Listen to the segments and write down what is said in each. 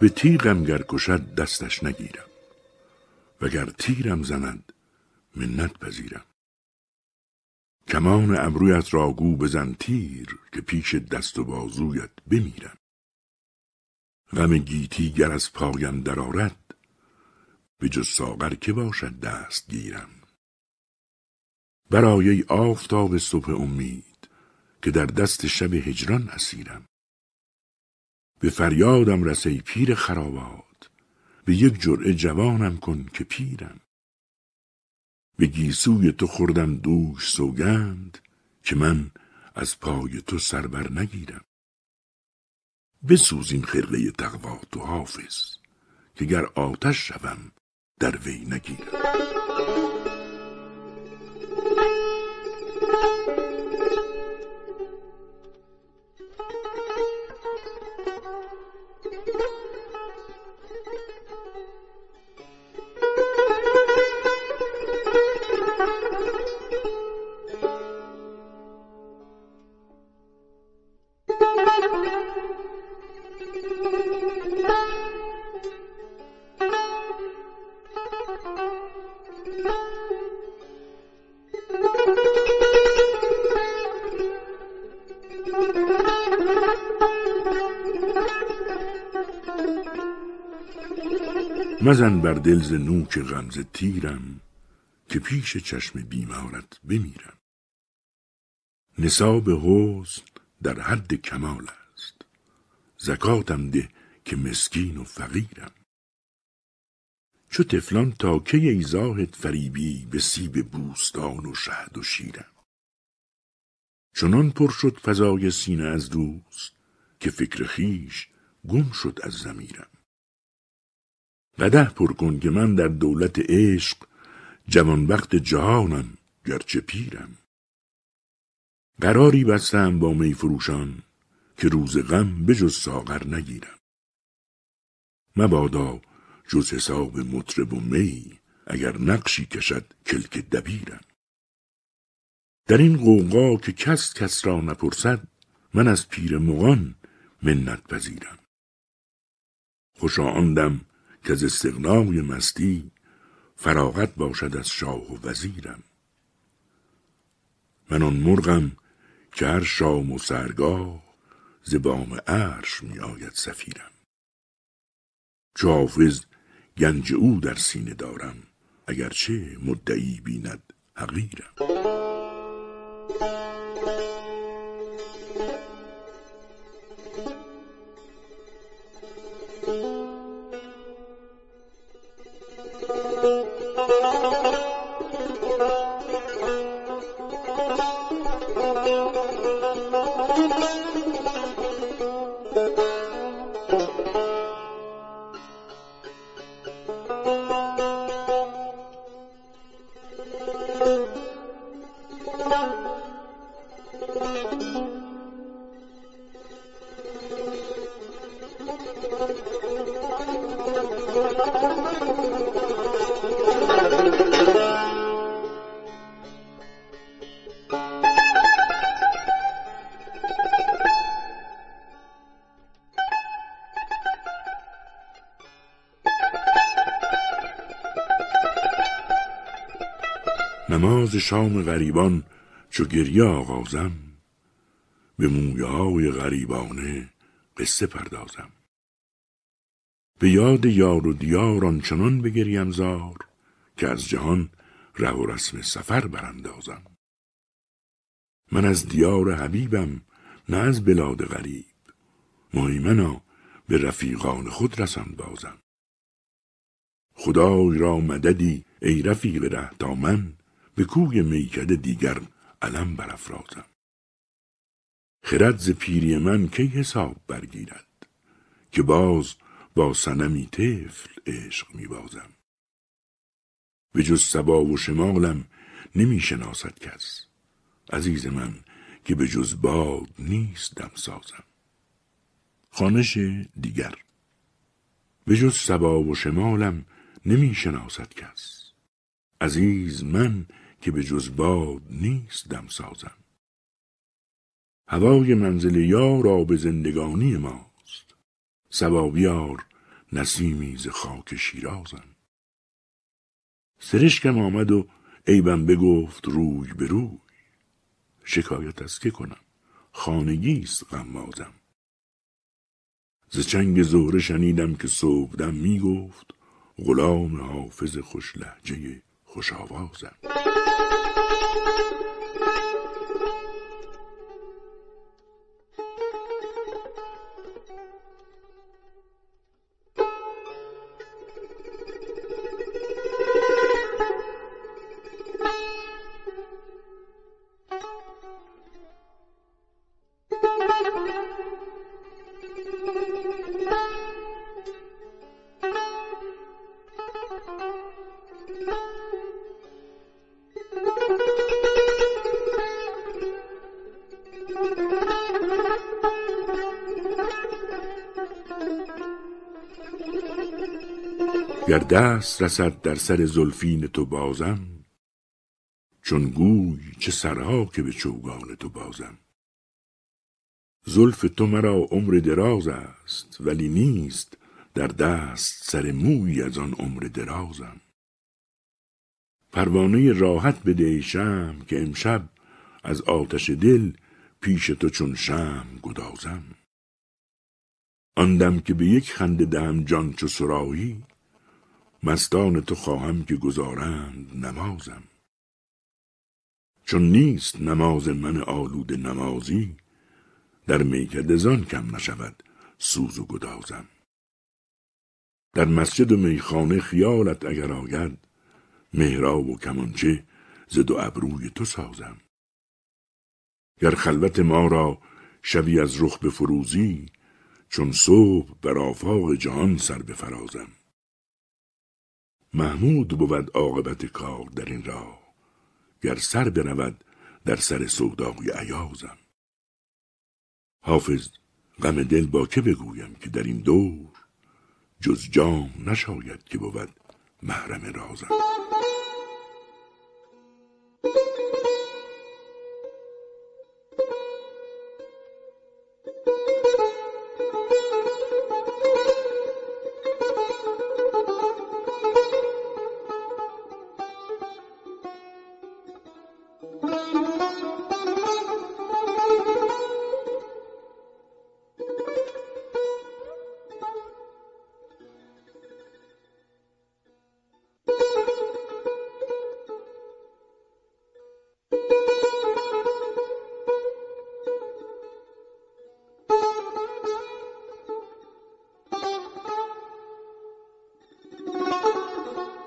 به تیغم گر کشد دستش نگیرم. وگر تیرم زند منت پذیرم. کمان ابرویت را گو بزن تیر که پیش دست و بازویت بمیرم. غم گیتی گر از پایم درآرد به جز ساغر که باشد دست گیرم. برای ای آفتاب صبح امید که در دست شب هجران اسیرم. به فریادم رسی پیر خرابات. به یک جرعه جوانم کن که پیرم. به گیسوی تو خوردم دوش سوگند که من از پای تو سربر نگیرم. بسوز این خرقه تقوا تو حافظ که گر آتش شوم در وی نگیرم. مزن بر دل ز نوک غمزه تیرم که پیش چشم بیمارت بمیرم. نصاب حسن در حد کمال است. زکاتم ده که مسکین و فقیرم. چو طفلان تا کی ای زاهد فریبی به سیب بوستان و شهد و شیرم. چنان پر شد فضای سینه از دوست که فکر خیش گم شد از ضمیرم. قده پر کن که من در دولت عشق جوان وقت جهانم گرچه پیرم. قراری بستم با می فروشان که روز غم به جز ساغر نگیرم. مبادا جز حساب مطرب و می اگر نقشی کشد کلک دبیرم. در این قوقا که کس کس را نپرسد من از پیر مغان منت پذیرم. خوشا آن که از استغنای مستی فراغت باشد از شاه و وزیرم. من آن مرغم که هر شام و سرگاه ز بام عرش می آید سفیرم. چو حافظ گنج او در سینه دارم اگرچه مدعی بیند حقیرم. نماز شام غریبان چو گریه آغازم. به مویه های غریبانه قصه پردازم. به یاد یار و دیار آنچنان بگریم زار که از جهان ره و رسم سفر براندازم. من از دیار حبیبم نه از بلاد غریب. مهیمنا به رفیقان خود رسان بازم. خدای را مددی ای رفیق ره تا من به کوی میکده دیگر علم برافرازم. خرد ز پیری من کی حساب برگیرد که باز با سنمی طفل عشق میبازم. به جز سبا و شمالم نمی شناسد کس عزیز من که به جز باد نیست دم سازم. خانش دیگر به جز سبا و شمالم نمی شناسد کس عزیز من که به جز باد نیست دم سازم. هوای منزل یار آب زندگانی ماست. سبا بیار نسیمی ز خاک شیرازم. سرشکم آمد و عیبم بگفت روی به روی. شکایت از که کنم؟ خانگیست غمازم. ز چنگ زهره شنیدم که صبحدم می گفت غلام حافظ خوش لحجه خوش آوازم. گر دست رسد در سر زلفین تو بازم چون گوی چه سرها که به چوگان تو بازم. زلف تو مرا عمر دراز است ولی نیست در دست سر موی از آن عمر درازم. پروانه راحت بده شم که امشب از آتش دل پیش تو چون شم گدازم. آن دم که به یک خنده دهم جان چو سرایی مستان تو خواهم که گذارند نمازم. چون نیست نماز من آلود نمازی در میکده زان کم نشود سوز و گدازم. در مسجد و میخانه خیالت اگر آید مهراب و کمانچه ز دو ابروی تو سازم. گر خلوت ما را شبی از رخ به فروزی چون صبح بر آفاق جهان سر بفرازم. محمود بود عاقبت کار در این راه گر سر برود در سر سودای عیازم حافظ غم دل با که بگویم که در این دور جز جام نشاید که بود محرم رازم.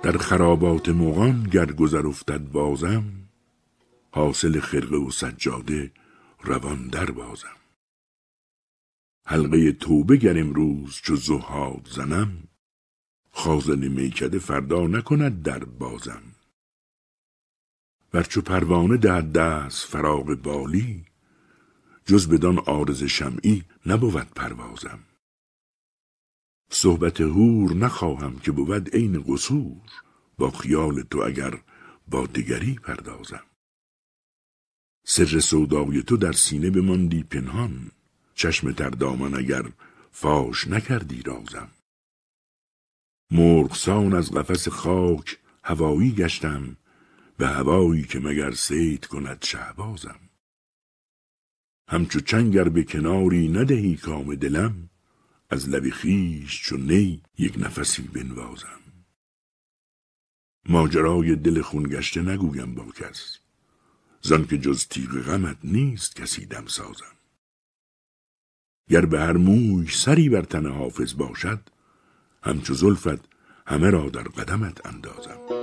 در خرابات مغان گر گذر افتد بازم حاصل خرقه و سجاده روان در بازم. حلقه توبه گر امروز چو زهاد زنم خازن میکده فردا نکند در بازم. ور چو پروانه دهد دست فراغ بالی جز بدان عارض شمعی نبود پروازم. صحبت هور نخواهم که بود عین قصور. با خیال تو اگر با دگری پردازم. سر سودای تو در سینه بماندی پنهان. چشم تر دامن اگر فاش نکردی رازم. مرغسان از قفس خاک هوایی گشتم به هوایی که مگر سید کند شهبازم. همچو چنگر به کناری ندهی کام دلم از لب خویش چون نی یک نفسی بنوازم. ماجرای دل خون گشته نگویم با کس. زان که جز تیغ غمت نیست کسی دم سازم. گر به هر موی سری بر تن حافظ باشد همچو زلفت همه را در قدمت اندازم.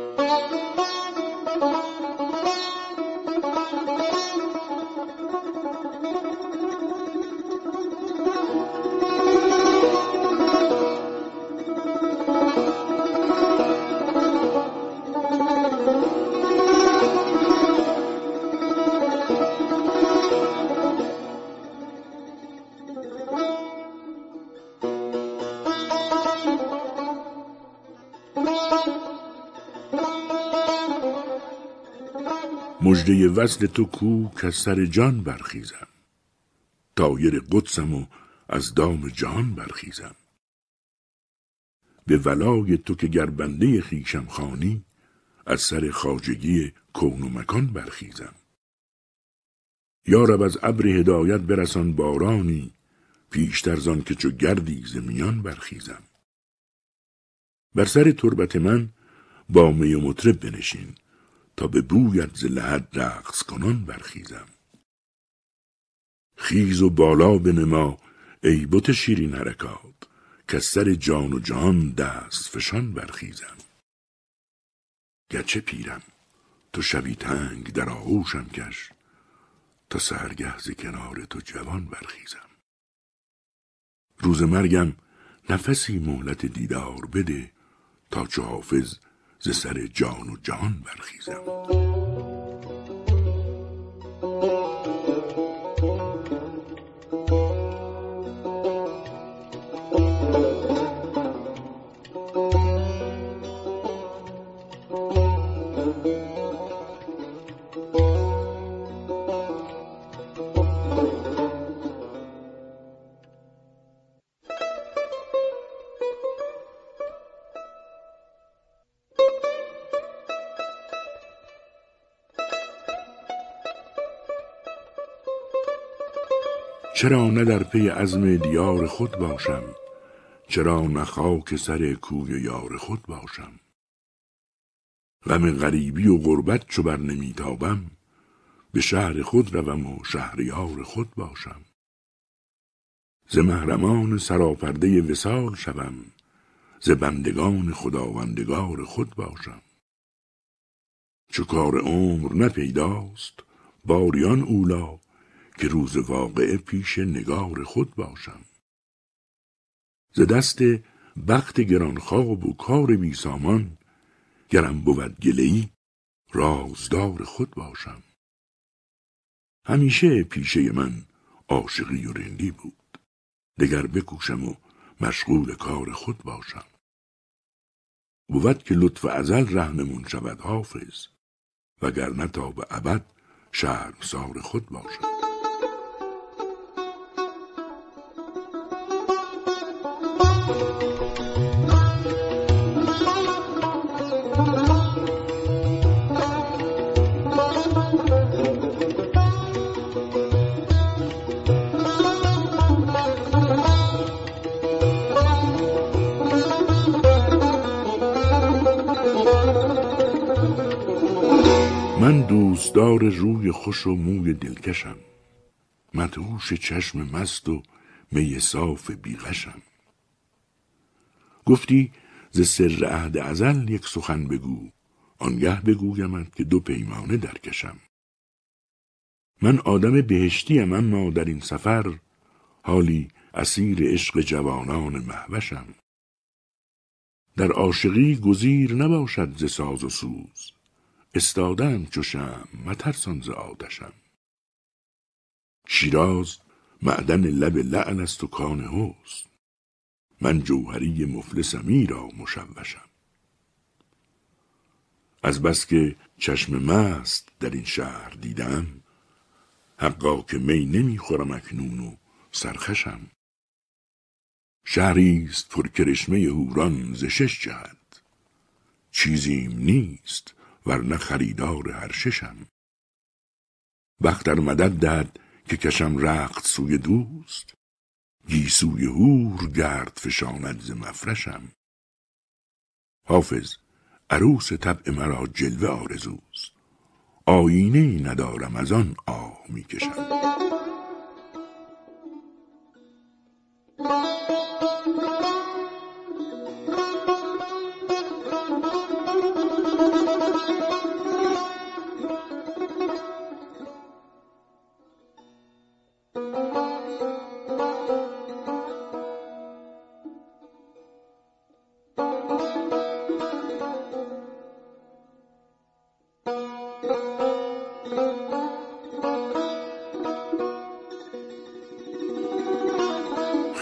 مجده وصل تو کو که سر جان برخیزم. تایر قدسم و از دام جهان برخیزم. به ولای تو که گر بنده خیشم خانی از سر خاجگی کون و مکان برخیزم. یارب از ابر هدایت برسان بارانی پیشتر زان که چو گردی زمیان برخیزم. بر سر تربت من با می مطرب بنشین. تا به بویت ز لحد رقص کنان برخیزم. خیز و بالا بنما ای بت شیرین حرکات که سر جان و جان دست فشان برخیزم. گرچه پیرم تو شبی تنگ در آغوشم کش تا سهرگه ز کنار تو جوان برخیزم. روز مرگم نفسی مهلت دیدار بده تا چو حافظ ز سر جان و جان برخیزم. چرا نه در پی عزم دیار خود باشم؟ چرا نه خاک سر کوی یار خود باشم؟ غم غریبی و غربت چو بر نمیتابم به شهر خود روم و شهریار خود باشم. ز محرمان سراپرده وسال شوم ز بندگان خداوندگار خود باشم. چو کار عمر نپیداست باریان اولا که روز واقعه پیش نگار خود باشم. ز دست بخت گرانخواب و کار بی سامان گرم بود گلهی رازدار خود باشم. همیشه پیشه من عاشقی و رندی بود. دگر بکوشم و مشغول کار خود باشم. بود که لطف ازل رهنمون شود حافظ وگرنه تا به ابد شرمسار خود باشم. من دوستدار روی خوش و موی دلکشم. مدهوش چشم مست و می صاف بیغشم گفتی ز سر عهد ازل یک سخن بگو آنگه بگویمت که دو پیمانه درکشم من آدم بهشتیم اما در این سفر حالی اسیر عشق جوانان محوشم. در عاشقی گزیر نباشد ز ساز و سوز استادم چو شمع مترسان ز آتشم. شیراز معدن لب لعل است و کان حسن. من جوهری مفلسم ایرا مشوشم. از بس که چشم مست در این شهر دیدم حقا که می نمی‌خورم اکنون و سرخشم. شهری است پر کرشمه هوران ز شش جهت. چیزیم نیست ورنه خریدار هر ششم. وقت در مدد دهد که کشم رخت سوی دوست. گیسوی هور گرد فشاند ز مفرشم. حافظ عروس طبع مرا جلوه آرزوست. آینه ای ندارم از آن آه می‌کشم.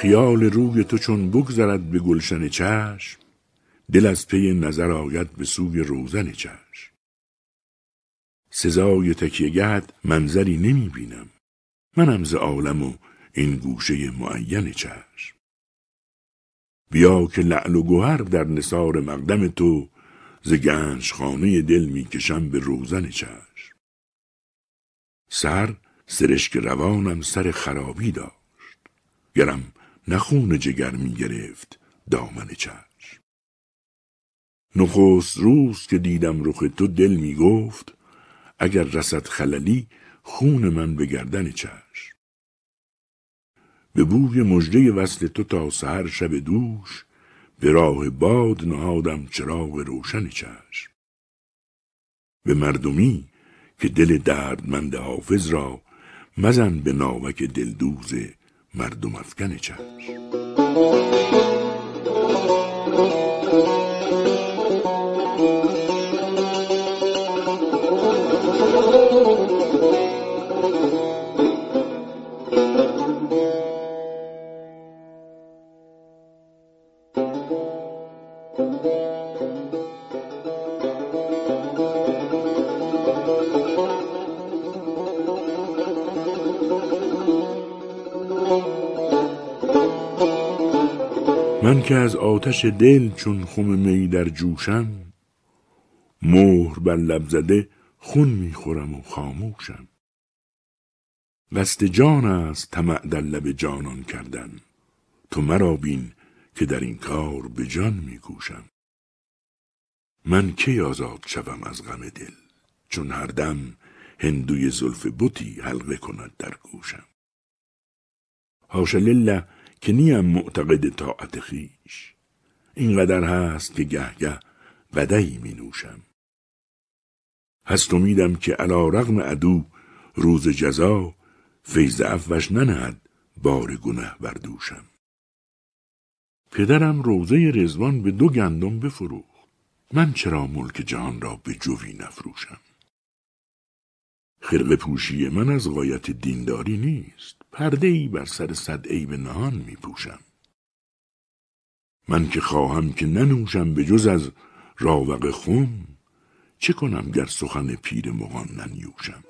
خیال روی تو چون بگذرد به گلشن چشم دل از پی نظر آید به سوی روزن چشم. سزای تکیهگهت منظری نمی بینم. منم ز عالم و این گوشه معین چشم. بیا که لعل و گوهر در نصار مقدم تو ز گنج خانه دل می‌کشم به روزن چشم. سر سرشک روانم سر خرابی داشت. گرم نخون جگر می گرفت دامن چشم. نخست روز که دیدم رخ تو دل می گفت اگر رسد خللی خون من به گردن چشم. به بوی مژده وصل تو تا سحر شب دوش به راه باد نهادم چراغ روشن چشم. به مردمی که دل دردمند حافظ را مزن به ناوک دلدوز مردم افکن چشم. من که از آتش دل چون خم می در جوشم مهر بر لب زده خون می‌خورم و خاموشم. قصد جان است طمع در لب جانان کردن. تو مرا بین که در این کار به جان میکوشم من کی آزاد شوم از غم دل؟ چون هر دم هندوی زلف بتی حلقه کند در گوشم. حاش لله که نیم معتقد طاعت خیش. اینقدر هست که گه گه قدهی می نوشم. هست امیدم که علا رغم عدو روز جزا فیض افوش ننهد بار گنه بردوشم پدرم روزه رزوان به دو گندم بفروخت. من چرا ملک جهان را به جوی نفروشم؟ خرق پوشی من از غایت دینداری نیست. پرده ای بر سر صد عیب نهان می پوشم. من که خواهم که ننوشم به جز از راوق خم چه کنم گر سخن پیر مغان ننیوشم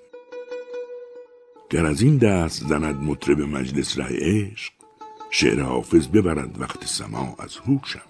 گر از این دست زند مطرب مجلس ره عشق شعر حافظ ببرد وقت سما از هوشم